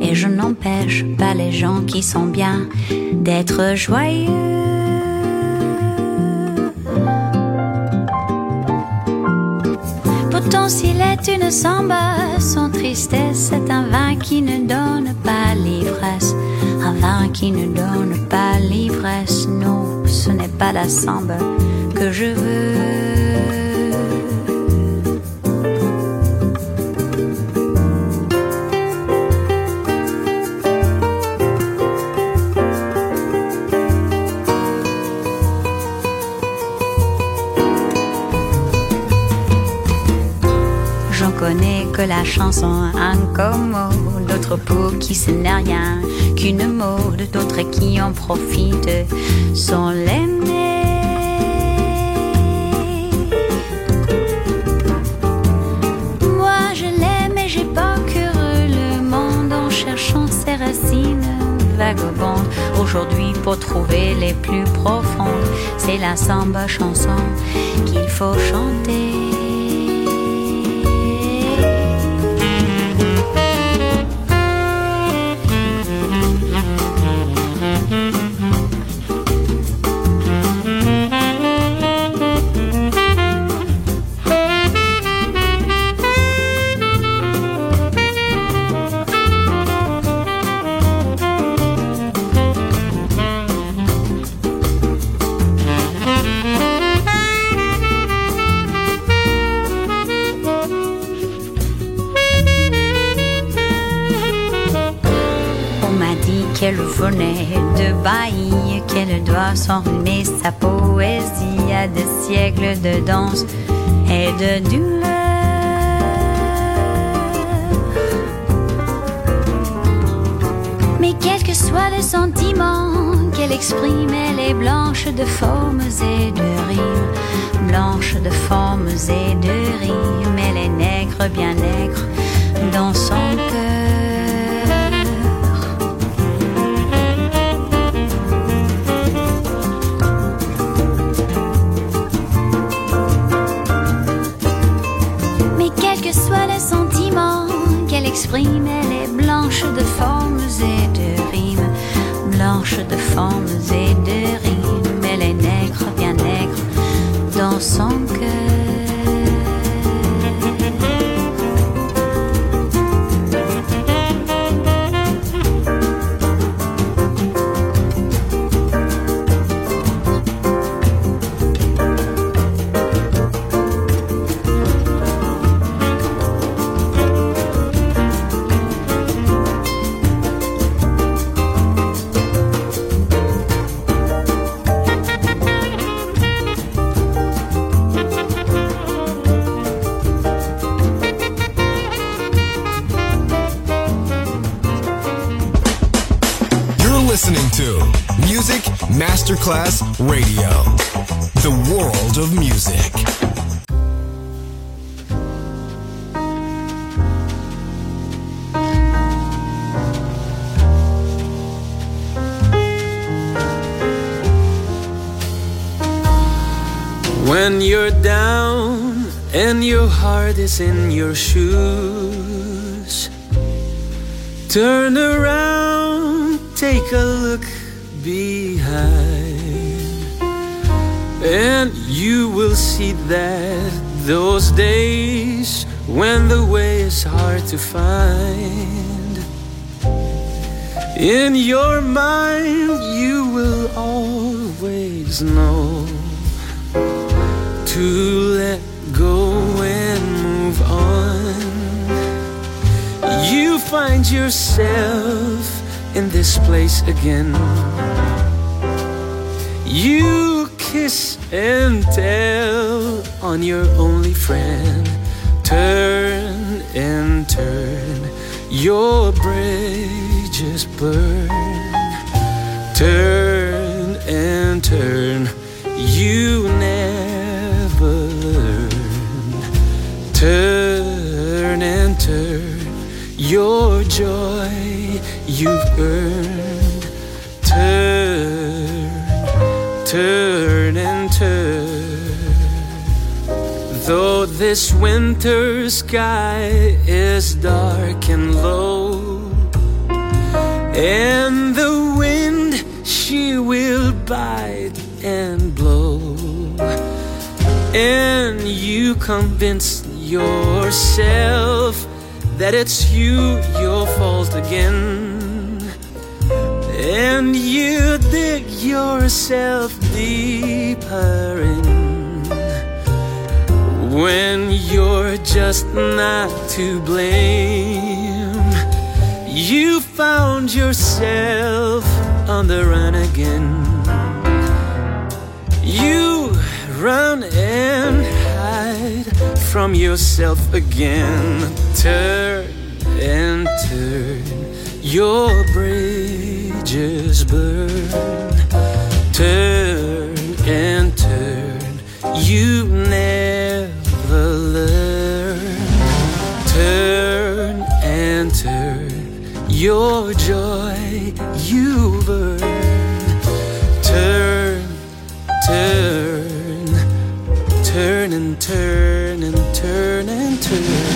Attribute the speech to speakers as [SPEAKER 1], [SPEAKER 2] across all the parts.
[SPEAKER 1] Et je n'empêche pas les gens qui sont bien d'être joyeux. Pourtant, s'il est une samba, son tristesse est un vin qui ne donne pas l'ivresse. Un vin qui ne donne pas l'ivresse. Non, ce n'est pas la samba que je veux. Que la chanson un comme d'autres pour qui ce n'est rien qu'une mode, d'autres qui en profitent sont l'aimé. Moi je l'aime et j'ai parcouru le monde en cherchant ses racines vagabondes. Aujourd'hui pour trouver les plus profondes, c'est la samba chanson qu'il faut chanter. S'enrhumer sa poésie à des siècles de danse et de douleur. Mais quel que soit le sentiment qu'elle exprime, elle est blanche de formes et de rimes, blanche de formes et de rimes, elle est nègre, bien nègre dans son cœur. De formes et de rimes, elle est nègre, bien nègre, dans son cœur.
[SPEAKER 2] Masterclass Radio, the world of music.
[SPEAKER 3] When you're down and your heart is in your shoes, turn around, take a look see that those days when the way is hard to find. In your mind, you will always know to let go and move on. You find yourself in this place again. You kiss and tell on your only friend. Turn and turn, your bridges burn. Turn and turn, you never learn. Turn and turn, your joy you've earned. Turn turn. Though this winter sky is dark and low, and the wind she will bite and blow, and you convince yourself that it's you your fault again, and you dig yourself deeper in when you're just not to blame. You found yourself on the run again. You run and hide from yourself again. Turn and turn, your bridges burn. Turn and turn, you never your joy you've earned. Turn, turn, turn and turn and turn and turn.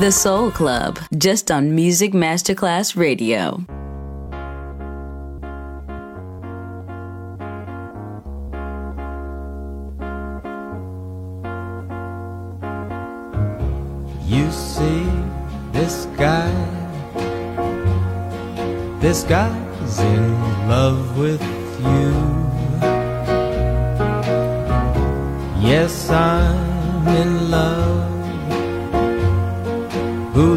[SPEAKER 3] The
[SPEAKER 4] Soul Club, just on Music Masterclass Radio.
[SPEAKER 5] You see this guy, this guy's in love with you. Yes, I'm in love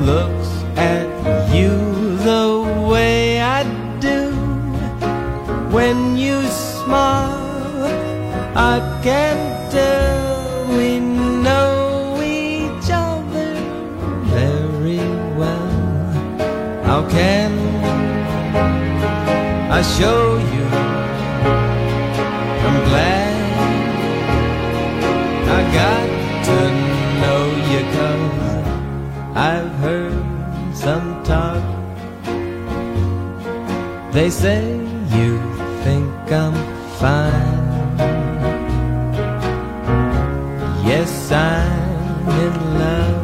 [SPEAKER 5] looks at you the way I do. When you smile, I can tell we know each other very well. How can I show I've heard some talk. They say you think I'm fine. Yes, I'm in love.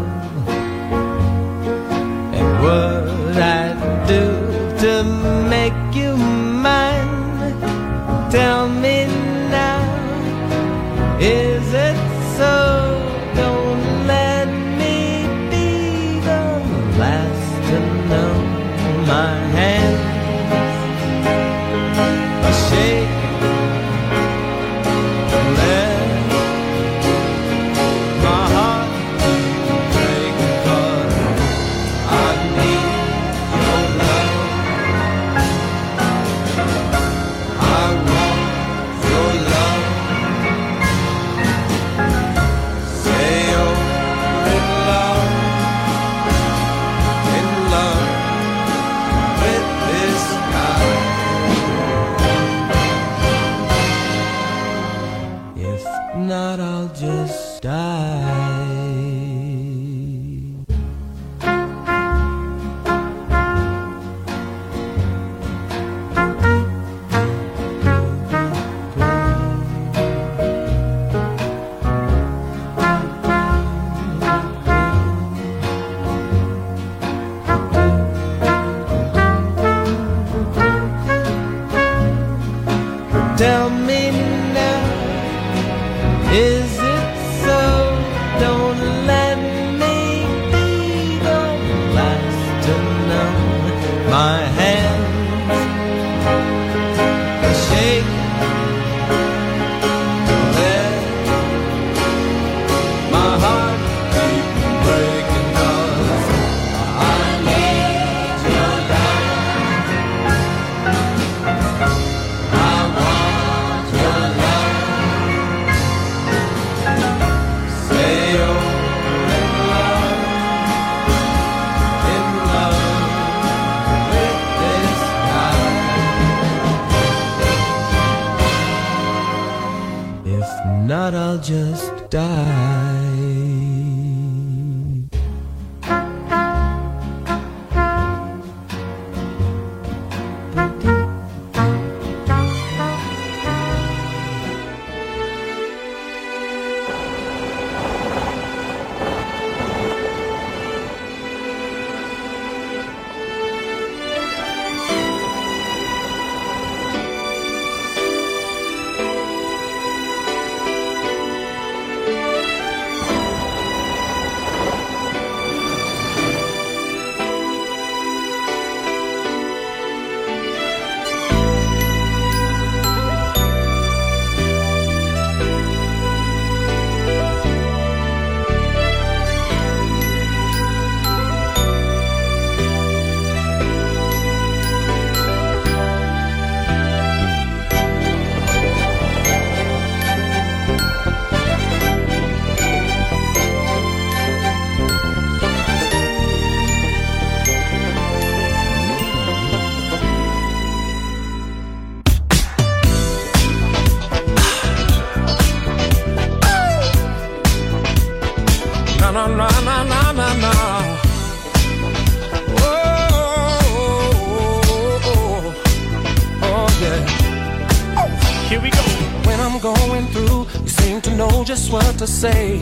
[SPEAKER 5] To
[SPEAKER 6] say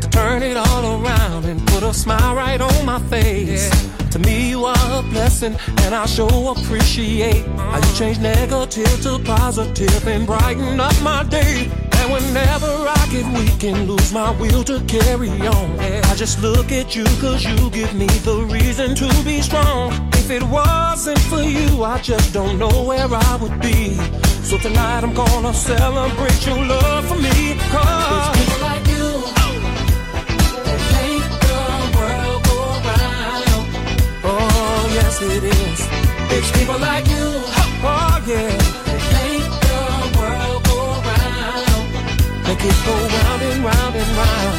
[SPEAKER 6] to turn it all around and put a smile right on my face. Yeah. To me, you are a blessing, and I sure appreciate uh-huh. how you change negative to positive and brighten up my day. And whenever I get weak and lose my will to carry on, yeah. I just look at you cause you give me the reason to be strong. If it wasn't for you, I just don't know where I would be. So tonight I'm gonna celebrate your love for me. Cause it's people like you that make the world go round. Oh, yes it is. It's people like you. Oh, oh yeah. That make the world go round. Make it go round and round and round.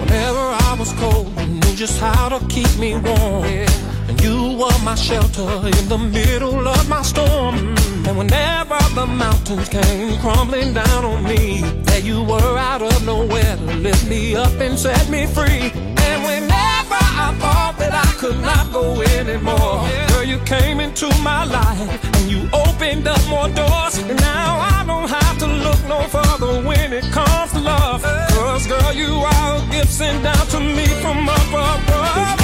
[SPEAKER 6] Whenever I was cold, you knew just how to keep me warm. Yeah you were my shelter in the middle of my storm. And whenever the mountains came crumbling down on me, there you were out of nowhere to lift me up and set me free. And whenever I thought that I could not go anymore, girl, you came into my life and you opened up more doors. And now I don't have to look no further when it comes to love. Cause girl, you are a gift sent down to me from above.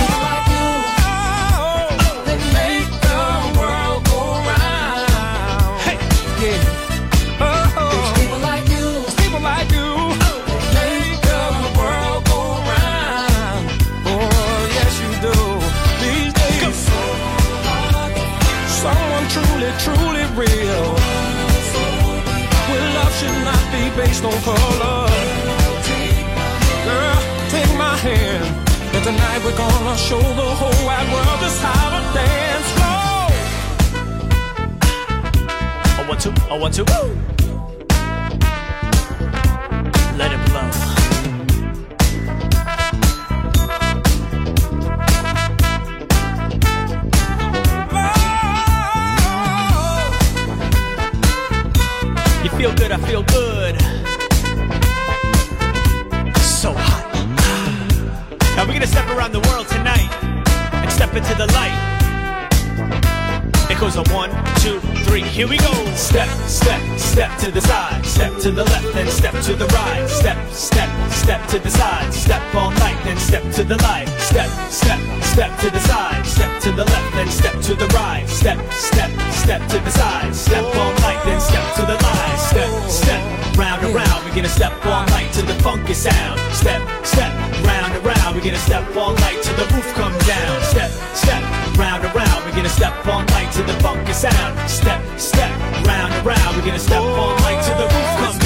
[SPEAKER 6] Tonight we're gonna show the whole wide world just how to dance floor.
[SPEAKER 7] I want to, I want to, woo! It one, two, three, here we go. Step, step, step to the side, step to the left, then step to the right. Step, step, step to the side, step all night, then step to the light. Step, step, step to the side, step to the left, then step to the right. Step, step, step to the side, step all night, then step to the light. Step, step, round and round, we're gonna step all night to the funky sound. Step, step, round and round, we're gonna step all night till the roof comes down. Step, step, round and round, we're gonna step on night to the funky sound. Step, step, round and round, we're gonna step on night till the roof comes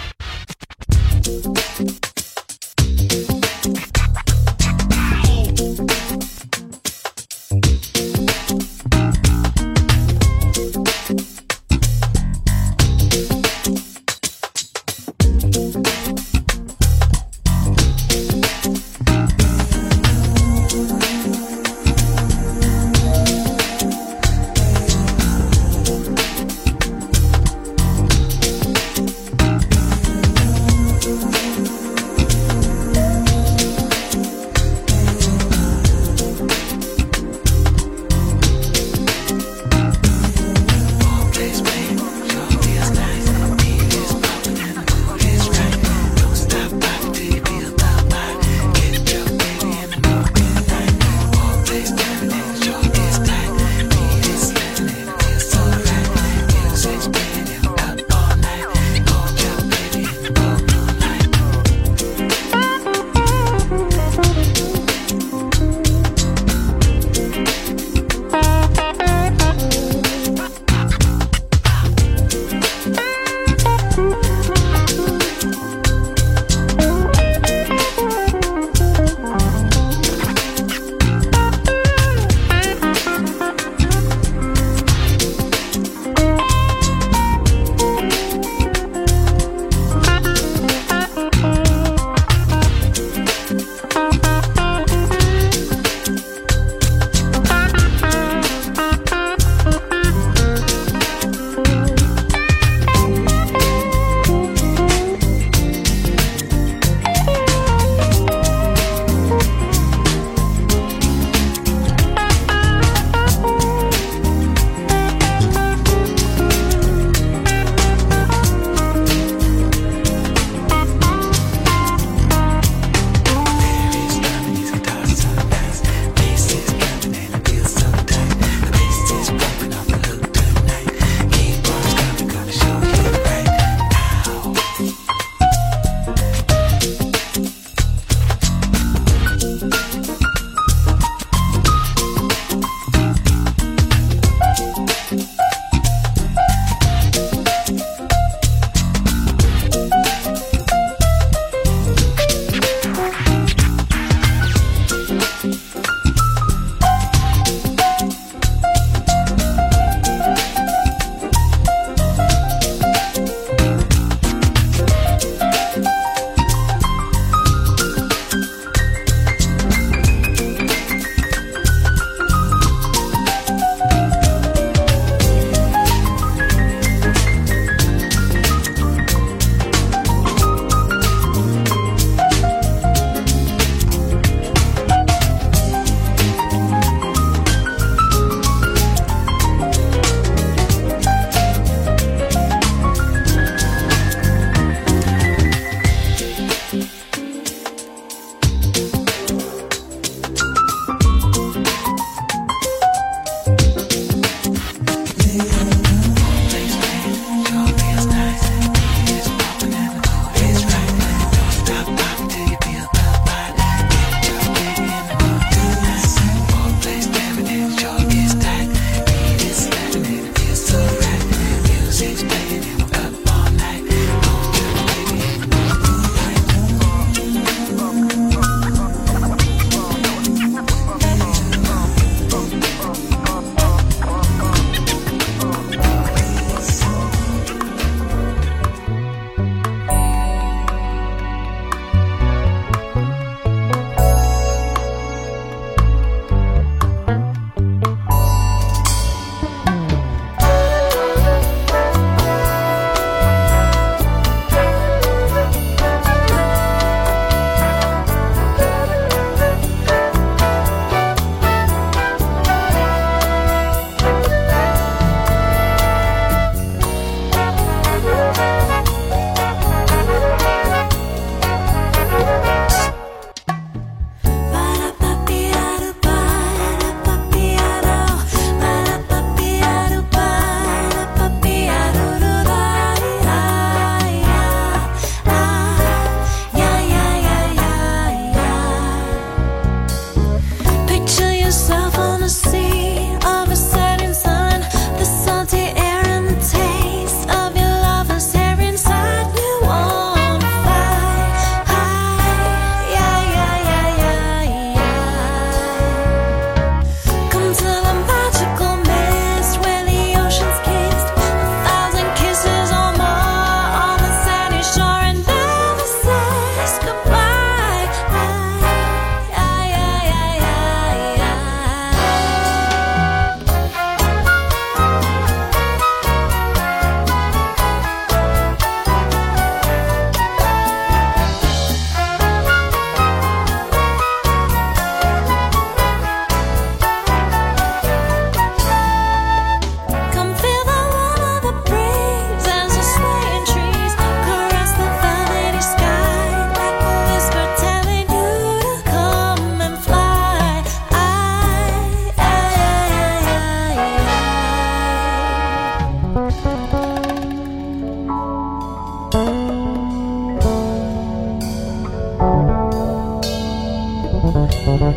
[SPEAKER 8] Thank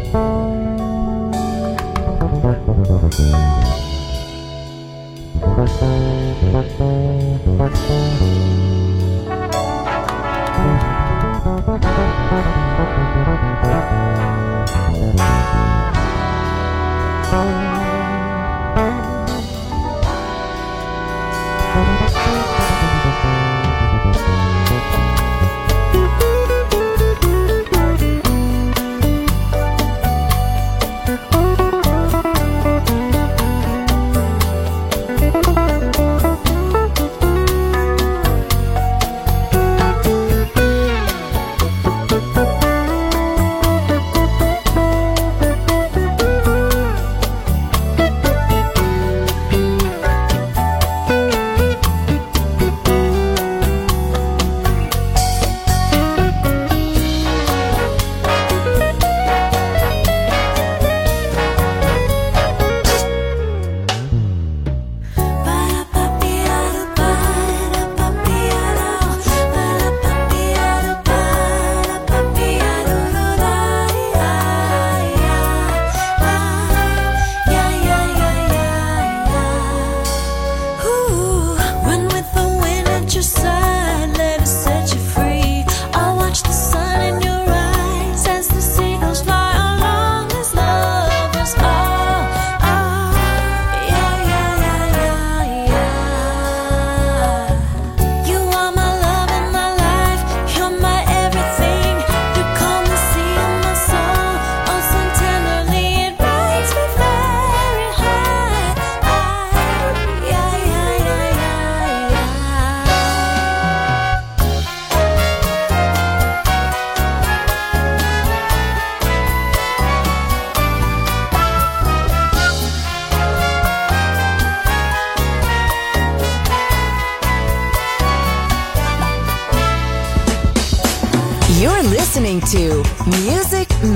[SPEAKER 8] you.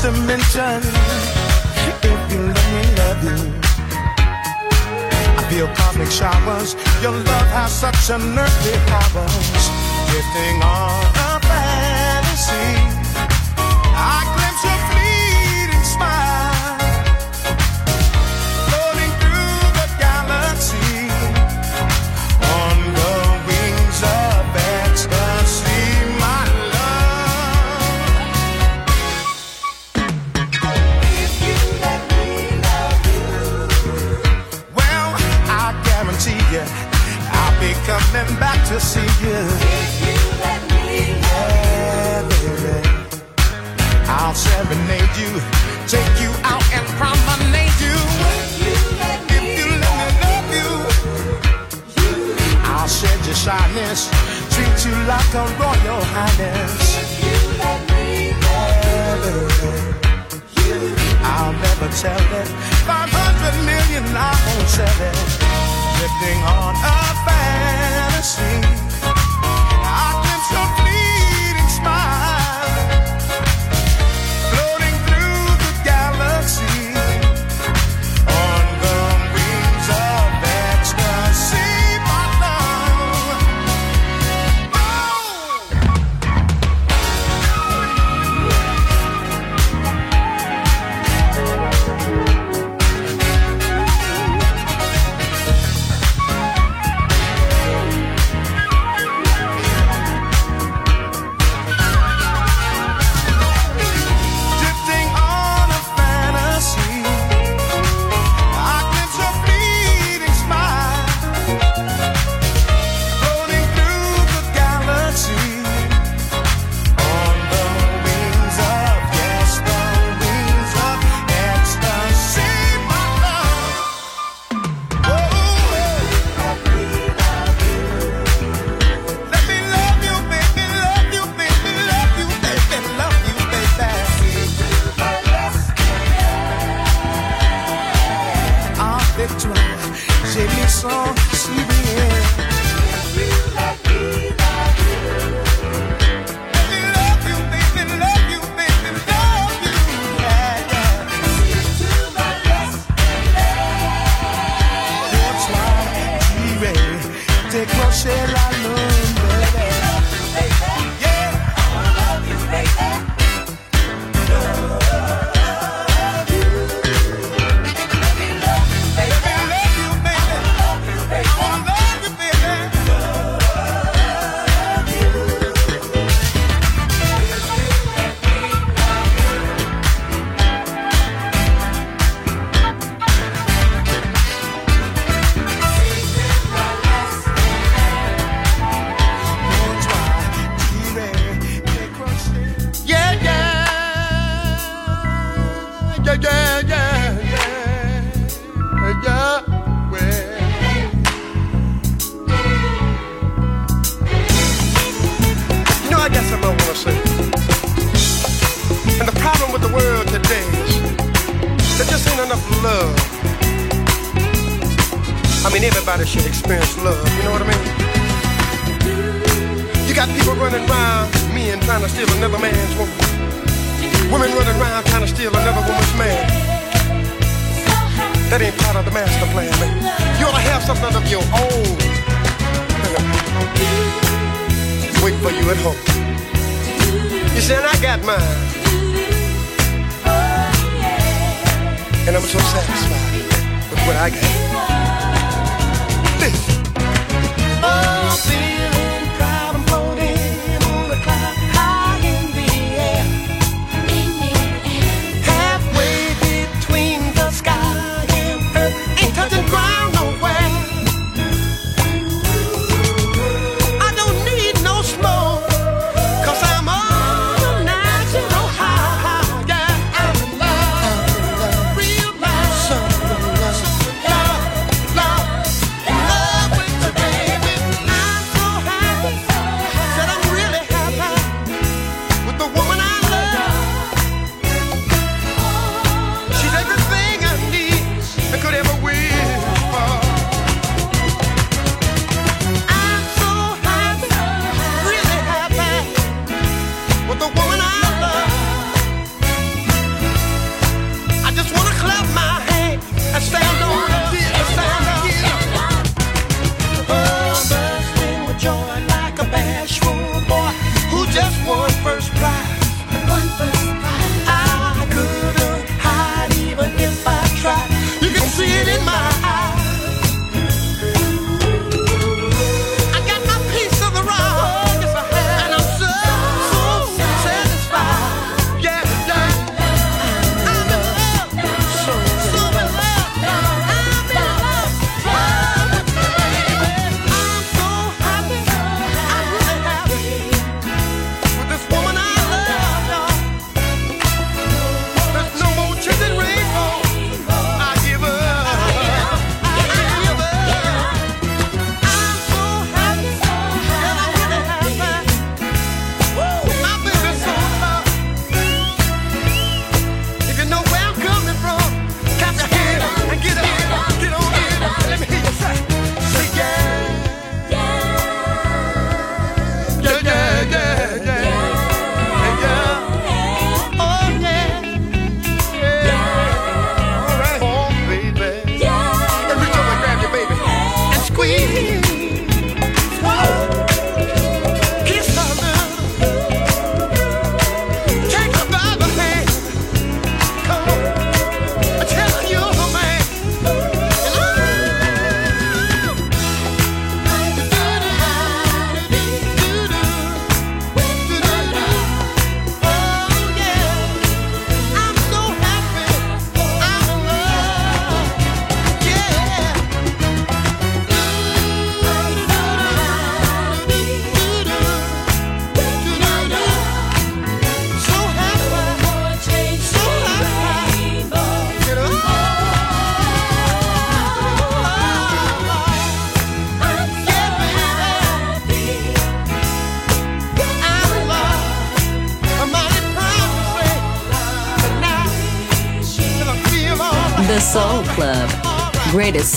[SPEAKER 8] just a mention. If you let me love you, I feel cosmic showers. Your love has such unearthly powers, drifting on.
[SPEAKER 4] song.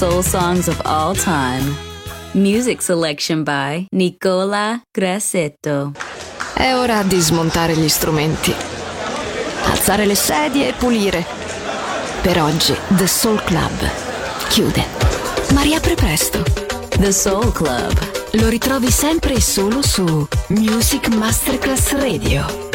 [SPEAKER 4] soul songs of all time. Music selection by Nicola Grassetto.
[SPEAKER 9] È ora di smontare gli strumenti, alzare le sedie e pulire. Per oggi The Soul Club chiude, ma riapre presto.
[SPEAKER 4] The Soul Club
[SPEAKER 9] lo ritrovi sempre e solo su Music Masterclass Radio.